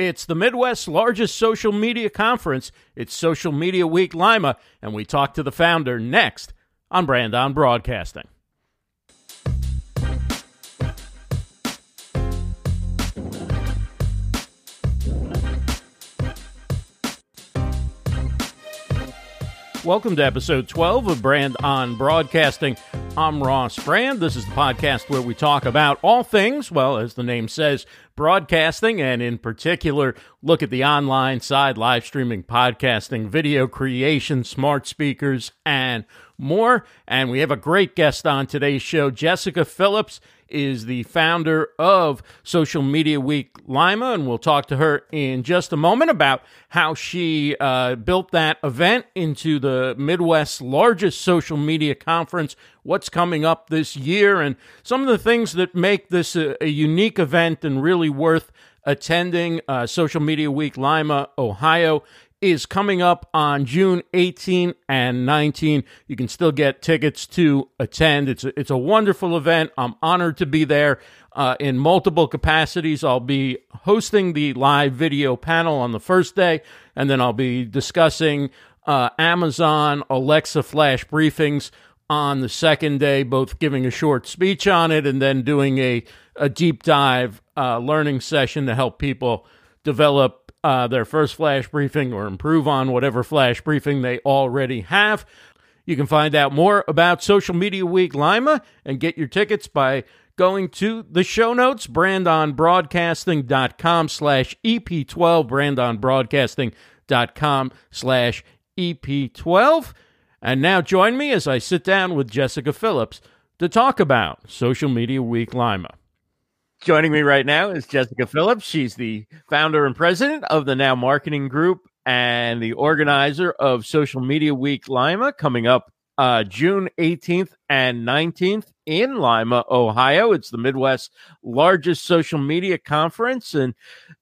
It's the Midwest's largest social media conference. It's Social Media Week Lima, and we talk to the founder next on Brand on Broadcasting. Welcome to episode 12 of Brand on Broadcasting. I'm Ross Brand. This is the podcast where we talk about all things, well, as the name says, broadcasting, and in particular, look at the online side, live streaming, podcasting, video creation, smart speakers, and more. And we have a great guest on today's show. Jessika Phillips is the founder of Social Media Week Lima, and we'll talk to her in just a moment about how she uh, built that event into the Midwest's largest social media conference, what's coming up this year, and some of the things that make this a, a unique event and really worth attending. Uh, Social Media Week Lima, Ohio is coming up on June 18 and 19. You can still get tickets to attend. It's a, it's a wonderful event. I'm honored to be there uh, in multiple capacities. I'll be hosting the live video panel on the first day, and then I'll be discussing uh, Amazon Alexa flash briefings on the second day, both giving a short speech on it and then doing a, a deep dive uh, learning session to help people develop uh, their first flash briefing or improve on whatever flash briefing they already have. You can find out more about Social Media Week Lima and get your tickets by going to the show notes, brandonbroadcasting.com slash EP12, brandonbroadcasting.com slash EP12. And now join me as I sit down with Jessika Phillips to talk about Social Media Week Lima. Joining me right now is Jessika Phillips. She's the founder and president of the Now Marketing Group and the organizer of Social Media Week Lima coming up uh, June 18th and 19th in Lima, Ohio. It's the Midwest's largest social media conference. And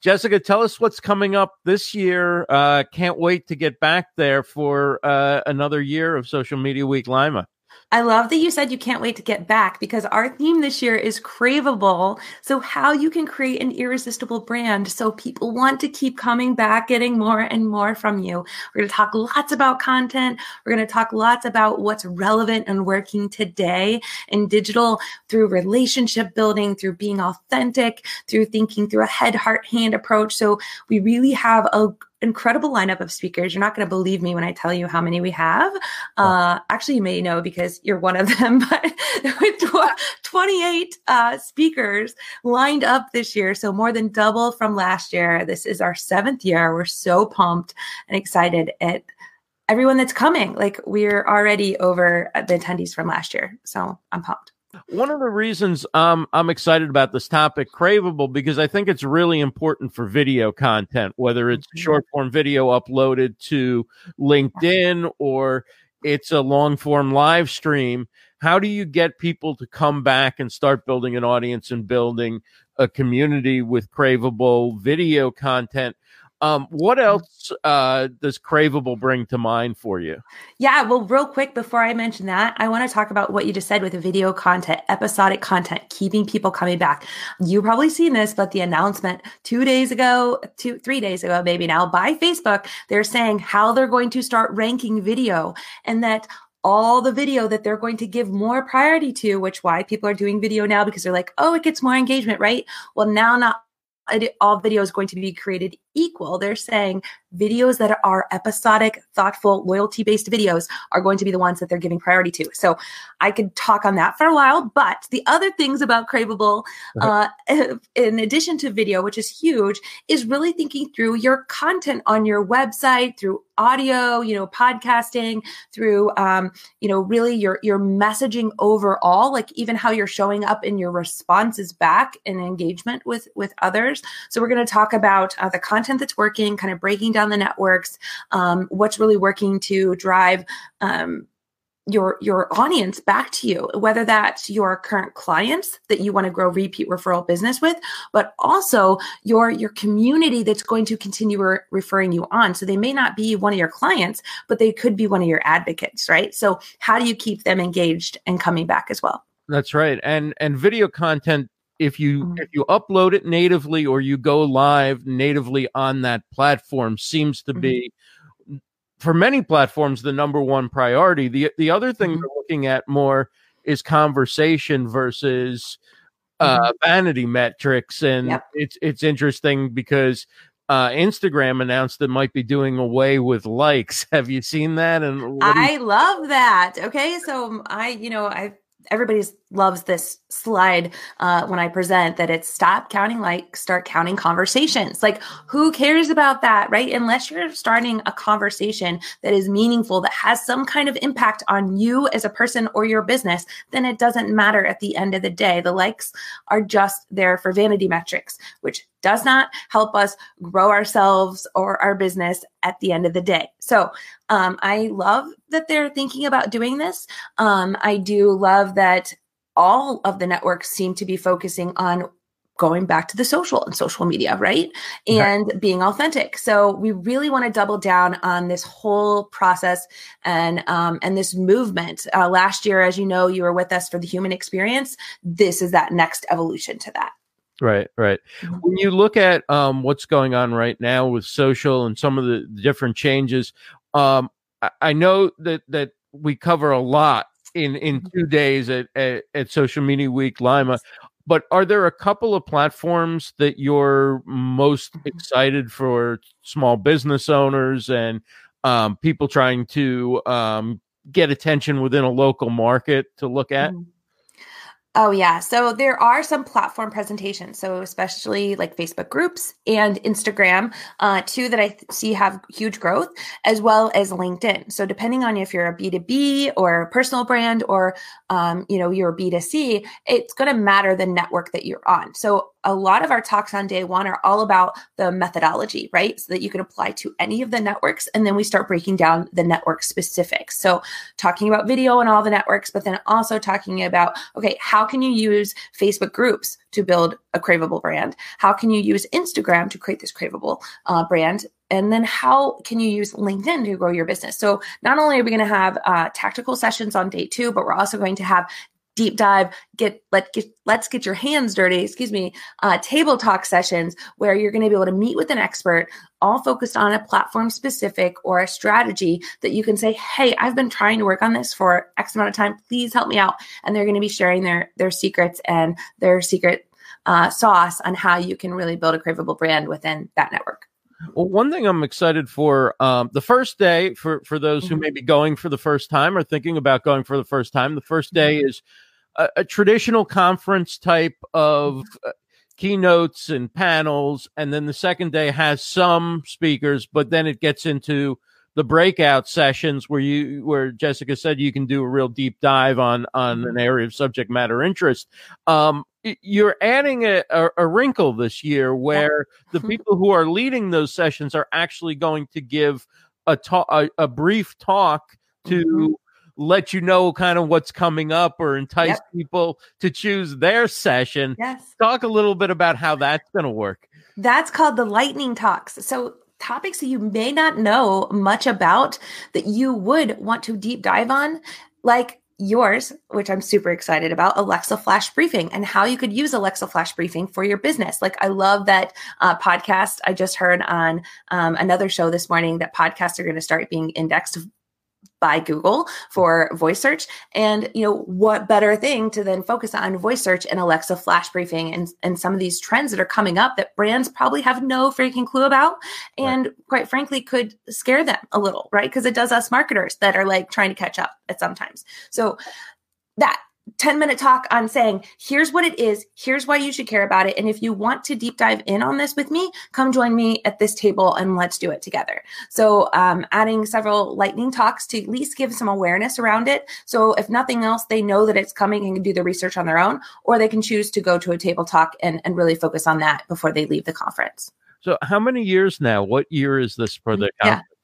Jessika, tell us what's coming up this year. Uh, can't wait to get back there for uh, another year of Social Media Week Lima. I love that you said you can't wait to get back because our theme this year is craveable. So, how you can create an irresistible brand so people want to keep coming back, getting more and more from you. We're going to talk lots about content. We're going to talk lots about what's relevant and working today in digital through relationship building, through being authentic, through thinking through a head, heart, hand approach. So, we really have a incredible lineup of speakers. You're not going to believe me when I tell you how many we have. Uh, actually, you may know because you're one of them, but with 28 uh, speakers lined up this year. So more than double from last year. This is our seventh year. We're so pumped and excited at everyone that's coming. Like we're already over the attendees from last year. So I'm pumped. One of the reasons um, I'm excited about this topic, Craveable, because I think it's really important for video content, whether it's mm-hmm. short form video uploaded to LinkedIn or it's a long form live stream. How do you get people to come back and start building an audience and building a community with craveable video content? Um, what else uh, does Craveable bring to mind for you? Yeah, well, real quick before I mention that, I want to talk about what you just said with video content, episodic content, keeping people coming back. You probably seen this, but the announcement two days ago, two, three days ago, maybe now by Facebook, they're saying how they're going to start ranking video and that all the video that they're going to give more priority to, which why people are doing video now because they're like, oh, it gets more engagement, right? Well, now not all video is going to be created equal. They're saying videos that are episodic, thoughtful, loyalty based videos are going to be the ones that they're giving priority to. So I could talk on that for a while, but the other things about Craveable, uh, in addition to video, which is huge, is really thinking through your content on your website through audio, you know, podcasting, through, um, you know, really your your messaging overall, like even how you're showing up in your responses back and engagement with with others. So we're going to talk about uh, the content that's working, kind of breaking down the networks, um, what's really working to drive. Um, your your audience back to you whether that's your current clients that you want to grow repeat referral business with but also your your community that's going to continue re- referring you on so they may not be one of your clients but they could be one of your advocates right so how do you keep them engaged and coming back as well that's right and and video content if you mm-hmm. if you upload it natively or you go live natively on that platform seems to be mm-hmm. For many platforms the number one priority the the other thing mm-hmm. we're looking at more is conversation versus uh, mm-hmm. vanity metrics and yep. it's it's interesting because uh, Instagram announced it might be doing away with likes. Have you seen that? And I you- love that. Okay, so I, you know, I everybody loves this slide uh, when I present that it's stop counting likes, start counting conversations. Like, who cares about that, right? Unless you're starting a conversation that is meaningful, that has some kind of impact on you as a person or your business, then it doesn't matter at the end of the day. The likes are just there for vanity metrics, which does not help us grow ourselves or our business at the end of the day. So um, I love that they're thinking about doing this. Um, I do love that all of the networks seem to be focusing on going back to the social and social media, right? And right. being authentic. So we really want to double down on this whole process and um, and this movement. Uh, last year, as you know, you were with us for the human experience. This is that next evolution to that. Right, right. Mm-hmm. When you look at um, what's going on right now with social and some of the different changes, um, I, I know that that we cover a lot in in mm-hmm. two days at, at, at Social Media Week Lima. But are there a couple of platforms that you're most mm-hmm. excited for small business owners and um, people trying to um, get attention within a local market to look at? Mm-hmm. Oh, yeah. So there are some platform presentations. So, especially like Facebook groups and Instagram, uh, two that I th- see have huge growth, as well as LinkedIn. So, depending on if you're a B2B or a personal brand or, um, you know, you're a B2C, it's going to matter the network that you're on. So, a lot of our talks on day one are all about the methodology, right? So that you can apply to any of the networks. And then we start breaking down the network specifics. So talking about video and all the networks, but then also talking about, okay, how can you use Facebook groups to build a craveable brand? How can you use Instagram to create this craveable uh, brand? And then how can you use LinkedIn to grow your business? So not only are we going to have uh, tactical sessions on day two, but we're also going to have deep dive get let get let's get your hands dirty excuse me uh, table talk sessions where you're going to be able to meet with an expert all focused on a platform specific or a strategy that you can say hey i've been trying to work on this for x amount of time please help me out and they're going to be sharing their their secrets and their secret uh, sauce on how you can really build a craveable brand within that network well, one thing I'm excited for um, the first day for for those who mm-hmm. may be going for the first time or thinking about going for the first time. The first day mm-hmm. is a, a traditional conference type of mm-hmm. uh, keynotes and panels, and then the second day has some speakers, but then it gets into the breakout sessions where you where Jessika said you can do a real deep dive on on an mm-hmm. area of subject matter interest. Um, you're adding a, a, a, wrinkle this year where the people who are leading those sessions are actually going to give a talk, a, a brief talk to mm-hmm let you know kind of what's coming up or entice yep. people to choose their session. Yes. Talk a little bit about how that's going to work. That's called the lightning talks. So topics that you may not know much about that you would want to deep dive on, like yours, which I'm super excited about, Alexa Flash Briefing and how you could use Alexa Flash Briefing for your business. Like, I love that uh, podcast. I just heard on um, another show this morning that podcasts are going to start being indexed by Google for voice search. And, you know, what better thing to then focus on voice search and Alexa flash briefing and, and some of these trends that are coming up that brands probably have no freaking clue about. And right. quite frankly, could scare them a little, right? Because it does us marketers that are like trying to catch up at sometimes. So that 10 minute talk on saying, here's what it is, here's why you should care about it. And if you want to deep dive in on this with me, come join me at this table and let's do it together. So, um, adding several lightning talks to at least give some awareness around it. So, if nothing else, they know that it's coming and can do the research on their own, or they can choose to go to a table talk and, and really focus on that before they leave the conference. So, how many years now? What year is this for the conference? Yeah.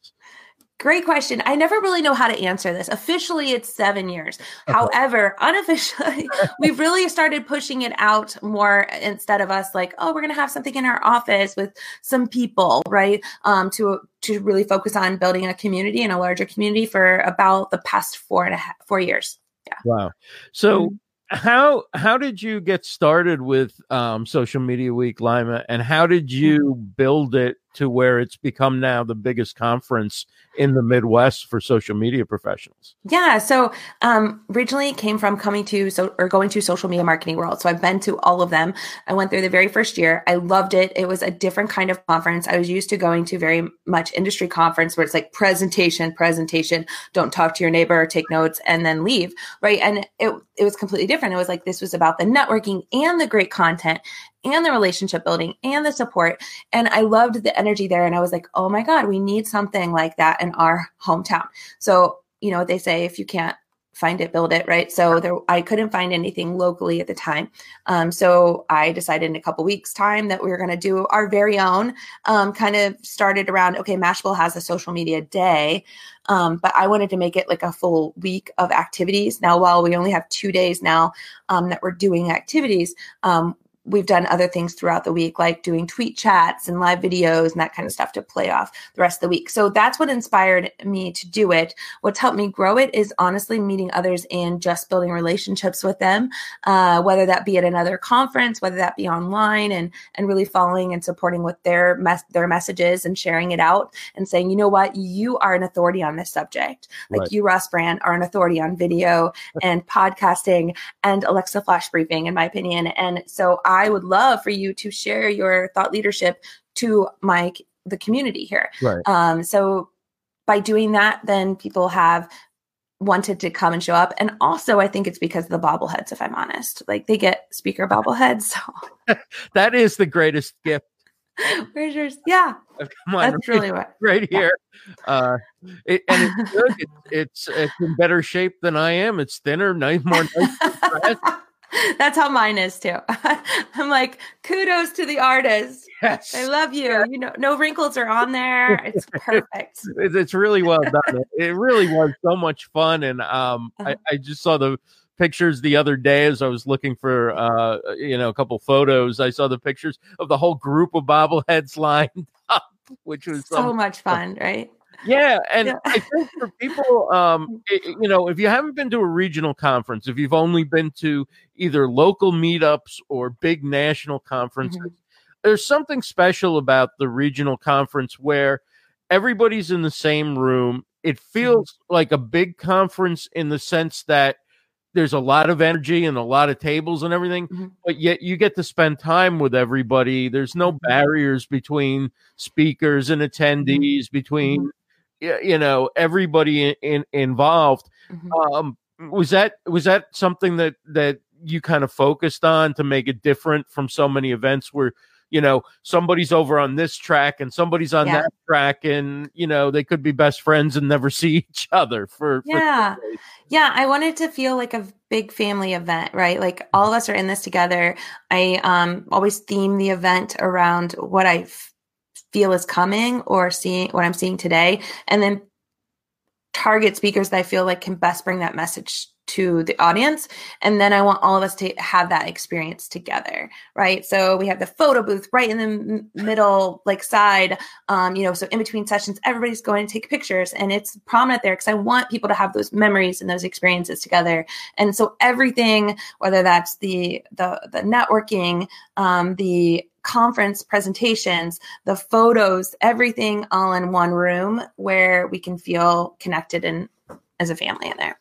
Great question. I never really know how to answer this. Officially, it's seven years. Okay. However, unofficially, we've really started pushing it out more instead of us like, oh, we're going to have something in our office with some people, right? Um, to to really focus on building a community and a larger community for about the past four and a half four years. Yeah. Wow. So. Mm-hmm how how did you get started with um, social media week lima and how did you build it to where it's become now the biggest conference in the midwest for social media professionals. Yeah so um originally came from coming to so or going to social media marketing world so i've been to all of them. I went through the very first year. I loved it. It was a different kind of conference. I was used to going to very much industry conference where it's like presentation presentation. Don't talk to your neighbor take notes and then leave. Right? And it it was completely different. It was like this was about the networking and the great content and the relationship building and the support. And I loved the energy there. And I was like, oh my God, we need something like that in our hometown. So, you know, they say if you can't find it, build it, right? So there, I couldn't find anything locally at the time. Um, so I decided in a couple weeks time that we were going to do our very own, um, kind of started around, okay, Mashable has a social media day. Um, but I wanted to make it like a full week of activities. Now, while we only have two days now um, that we're doing activities, um, we've done other things throughout the week, like doing tweet chats and live videos and that kind of stuff to play off the rest of the week. So that's what inspired me to do it. What's helped me grow it is honestly meeting others and just building relationships with them, uh, whether that be at another conference, whether that be online, and and really following and supporting with their mes- their messages and sharing it out and saying, you know what, you are an authority on this subject. Like right. you, Ross Brand, are an authority on video and podcasting and Alexa Flash briefing, in my opinion. And so I I would love for you to share your thought leadership to my the community here. Right. Um, so by doing that, then people have wanted to come and show up. And also, I think it's because of the bobbleheads, if I'm honest. Like they get speaker bobbleheads. So that is the greatest gift. Where's yours? Yeah. Oh, come on. That's really what. Right here. Yeah. Uh, it, and it's good. It, it's, it's in better shape than I am. It's thinner, nice, more nice. That's how mine is too. I'm like, kudos to the artist. Yes. I love you. You know, no wrinkles are on there. It's perfect. it's really well done. It really was so much fun. And um, uh-huh. I, I just saw the pictures the other day as I was looking for uh, you know, a couple photos. I saw the pictures of the whole group of bobbleheads lined up, which was so much fun, right? Yeah, and yeah. I think for people, um, it, you know, if you haven't been to a regional conference, if you've only been to either local meetups or big national conferences, mm-hmm. there's something special about the regional conference where everybody's in the same room. It mm-hmm. feels mm-hmm. like a big conference in the sense that there's a lot of energy and a lot of tables and everything, mm-hmm. but yet you get to spend time with everybody. There's no mm-hmm. barriers between speakers and mm-hmm. attendees, between you know everybody in, in involved. Mm-hmm. Um, was that was that something that that you kind of focused on to make it different from so many events where you know somebody's over on this track and somebody's on yeah. that track and you know they could be best friends and never see each other for yeah yeah i wanted to feel like a big family event right like all of us are in this together i um always theme the event around what i feel is coming or seeing what I'm seeing today, and then target speakers that I feel like can best bring that message to the audience. And then I want all of us to have that experience together, right? So we have the photo booth right in the m- middle, like side, um, you know, so in between sessions, everybody's going to take pictures and it's prominent there because I want people to have those memories and those experiences together. And so everything, whether that's the, the, the networking, um, the conference presentations, the photos, everything all in one room where we can feel connected and as a family in there.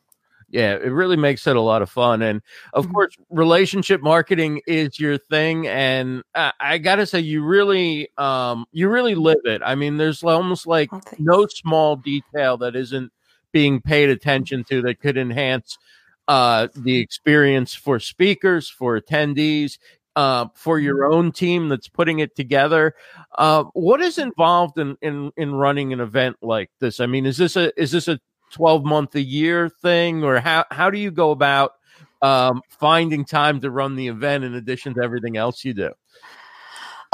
Yeah, it really makes it a lot of fun. And of mm-hmm. course, relationship marketing is your thing. And I, I, gotta say, you really, um, you really live it. I mean, there's almost like oh, no small detail that isn't being paid attention to that could enhance uh, the experience for speakers, for attendees uh, for your mm-hmm. own team that's putting it together. Uh, what is involved in, in in running an event like this? I mean, is this a is this a twelve month a year thing, or how how do you go about um, finding time to run the event in addition to everything else you do?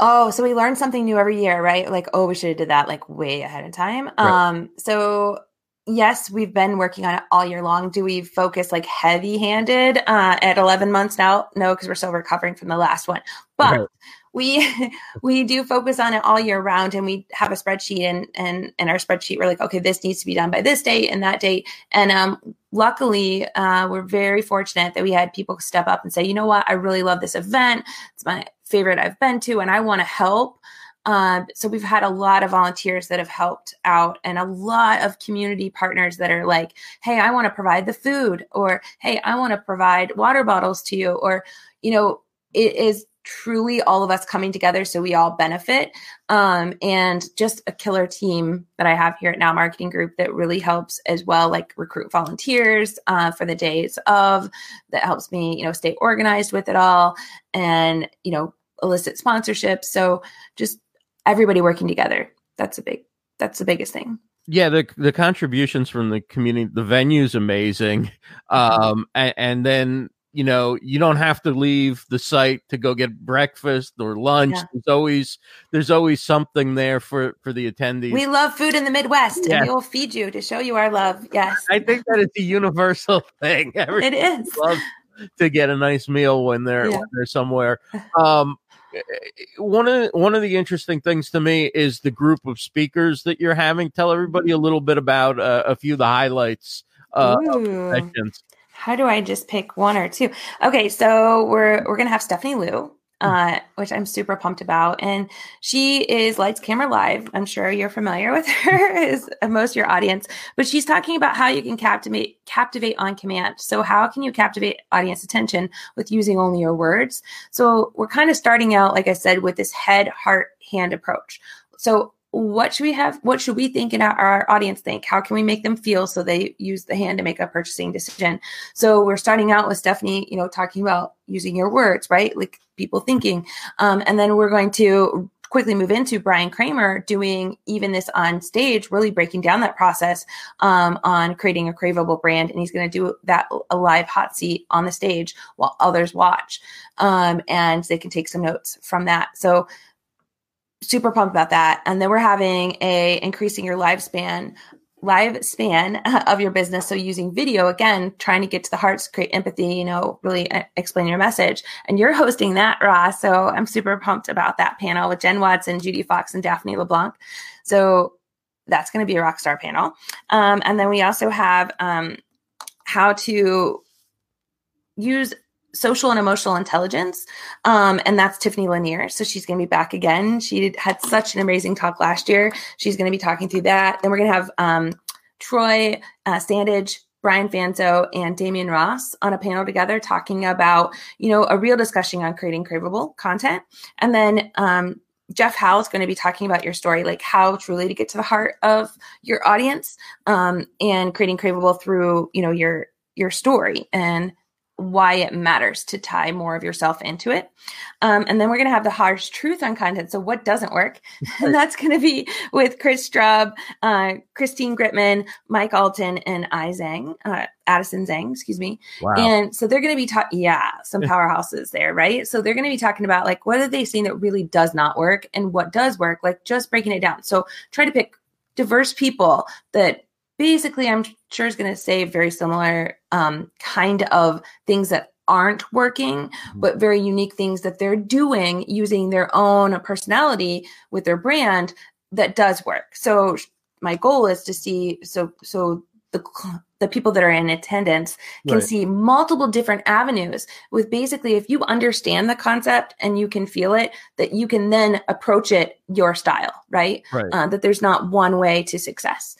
Oh, so we learn something new every year, right? Like, oh, we should have did that like way ahead of time. Right. Um, so yes, we've been working on it all year long. Do we focus like heavy handed uh, at 11 months now? No, because we're still recovering from the last one. But right. we we do focus on it all year round and we have a spreadsheet and and and our spreadsheet we're like okay this needs to be done by this date and that date and um luckily uh, we're very fortunate that we had people step up and say you know what i really love this event it's my favorite i've been to and i want to help um, so we've had a lot of volunteers that have helped out and a lot of community partners that are like, hey, I want to provide the food, or hey, I want to provide water bottles to you, or, you know, it is truly all of us coming together so we all benefit. Um, and just a killer team that I have here at Now Marketing Group that really helps as well, like recruit volunteers uh, for the days of that helps me, you know, stay organized with it all and, you know, elicit sponsorships. So just everybody working together. That's a big, that's the biggest thing. Yeah, the the contributions from the community, the venue's amazing, um, and, and then you know you don't have to leave the site to go get breakfast or lunch. Yeah. there's always there's always something there for for the attendees. We love food in the midwest and we will feed you to show you our love. Yes. I think that is a universal thing. Everybody it is to get a nice meal when they're yeah. when they're somewhere. Um one of one of the interesting things to me is the group of speakers that you're having. Tell everybody a little bit about uh, a few of the highlights uh, of the sessions. How do I just pick one or two? Okay, so we're we're gonna have Stephanie Liu, uh, which I'm super pumped about, and she is Lights Camera Live. I'm sure you're familiar with her, is most of your audience, but she's talking about how you can captivate captivate on command. So how can you captivate audience attention with using only your words? So we're kind of starting out, like I said, with this head, heart, hand approach. So what should we have what should we think and our audience think? How can we make them feel so they use the hand to make a purchasing decision? So we're starting out with stephanie you know talking about using your words right? Like people thinking. Um, and then we're going to quickly move into bryan kramer doing even this on stage really breaking down that process um, on creating a craveable brand. And he's going to do that a live hot seat on the stage while others watch um, and they can take some notes from that. So super pumped about that. And then we're having a increasing your lifespan lifespan of your business. So using video again, trying to get to the hearts, create empathy, you know, really uh, explain your message. And you're hosting that, Ross. So I'm super pumped about that panel with Jen Watson, Judy Fox, and Daphne LeBlanc. So that's going to be a rock star panel. Um, and then we also have um, how to use social and emotional intelligence. Um, and that's Tiffany Lanier. So she's going to be back again. She had such an amazing talk last year. She's going to be talking through that. Then we're going to have um, Troy uh, Sandidge, Brian Fanzo, and Damian Ross on a panel together talking about, you know, a real discussion on creating craveable content. And then um, Jeff Howe is going to be talking about your story, like how truly to get to the heart of your audience um, and creating craveable through, you know, your your story and why it matters to tie more of yourself into it. Um, and then we're going to have the harsh truth on content. So, what doesn't work? and that's going to be with Chris Strub, uh, Christine Gritmon, Mike Alton, and I Zhang, uh, Addison Zhang, excuse me. Wow. And so they're going to be talking, yeah, some powerhouses there, right? So, they're going to be talking about like what are they seeing that really does not work and what does work, like just breaking it down. So, try to pick diverse people that basically I'm sure is going to say very similar um, kind of things that aren't working, mm-hmm. but very unique things that they're doing using their own personality with their brand that does work. So my goal is to see so so the the people that are in attendance can right. see multiple different avenues with basically if you understand the concept and you can feel it that you can then approach it your style right, right. Uh, that there's not one way to success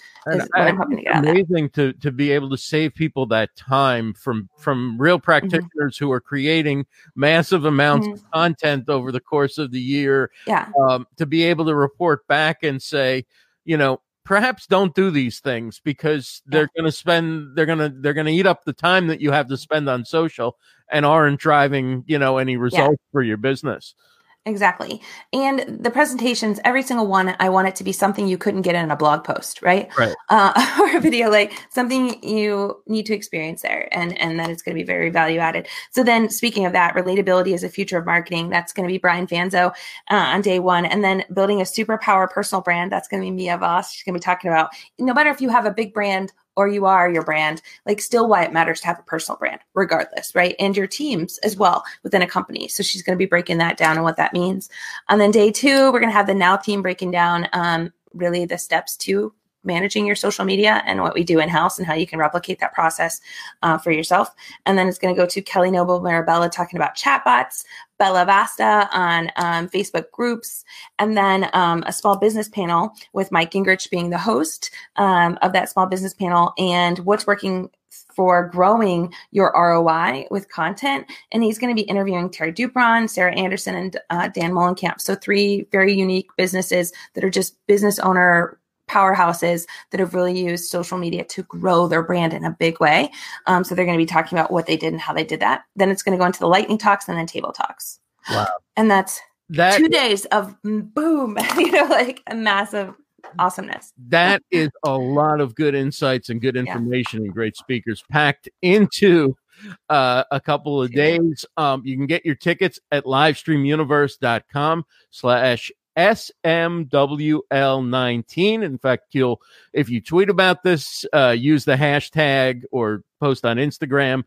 amazing to, to be able to save people that time from from real mm-hmm. practitioners mm-hmm. who are creating massive amounts mm-hmm. of content over the course of the year yeah um, to be able to report back and say you know perhaps don't do these things because they're going to spend they're going to they're going to eat up the time that you have to spend on social and aren't driving you know any results yeah. for your business Exactly. And the presentations, every single one, I want it to be something you couldn't get in a blog post, right? Right. Uh, or a video, like something you need to experience there and, and that it's going to be very value added. So then speaking of that, relatability is a future of marketing. That's going to be Brian Fanzo uh, on day one. And then building a superpower personal brand. That's going to be Mia Voss. She's going to be talking about no matter if you have a big brand or you are your brand, like still why it matters to have a personal brand, regardless, right? And your teams as well within a company. So she's going to be breaking that down and what that means. And then day two, we're going to have the now team breaking down um, really the steps to managing your social media and what we do in house and how you can replicate that process uh, for yourself. And then it's going to go to Kelly Noble Mirabella talking about chatbots, Bella Vasta on um, Facebook groups, and then um, a small business panel with Mike Gingerich being the host um, of that small business panel and what's working for growing your ROI with content. And he's going to be interviewing Terry Dupron, Sarah Anderson, and uh, Dan Mullenkamp. So, three very unique businesses that are just business owner powerhouses that have really used social media to grow their brand in a big way. Um, so they're going to be talking about what they did and how they did that. Then it's going to go into the lightning talks and then table talks. Wow. And that's That two days of boom, you know, like a massive awesomeness. that is a lot of good insights and good information and great speakers packed into uh, a couple of days. Um, you can get your tickets at livestreamuniverse.com slash SMWL19. In fact, you'll, if you tweet about this, uh, use the hashtag or post on Instagram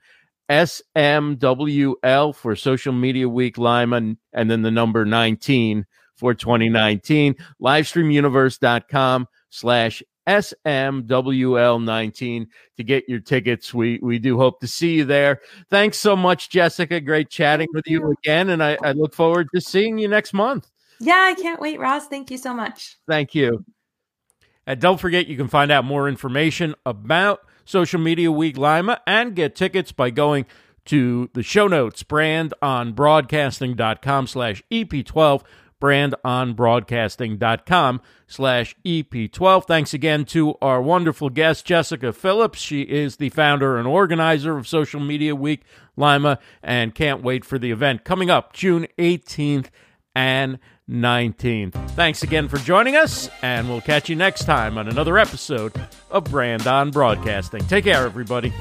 SMWL for Social Media Week Lima, and then the number 19 for 2019. Livestreamuniverse.com slash SMWL19 to get your tickets. We we do hope to see you there. Thanks so much, Jessika. Great chatting with you again, and I, I look forward to seeing you next month. Yeah, I can't wait, Ross. Thank you so much. Thank you. And don't forget, you can find out more information about Social Media Week Lima and get tickets by going to the show notes, brandonbroadcasting.com slash EP12, brandonbroadcasting.com slash EP12. Thanks again to our wonderful guest, Jessika Phillips. She is the founder and organizer of Social Media Week Lima and can't wait for the event coming up June 18th and 19th. Thanks again for joining us, and we'll catch you next time on another episode of Brand on Broadcasting. Take care, everybody.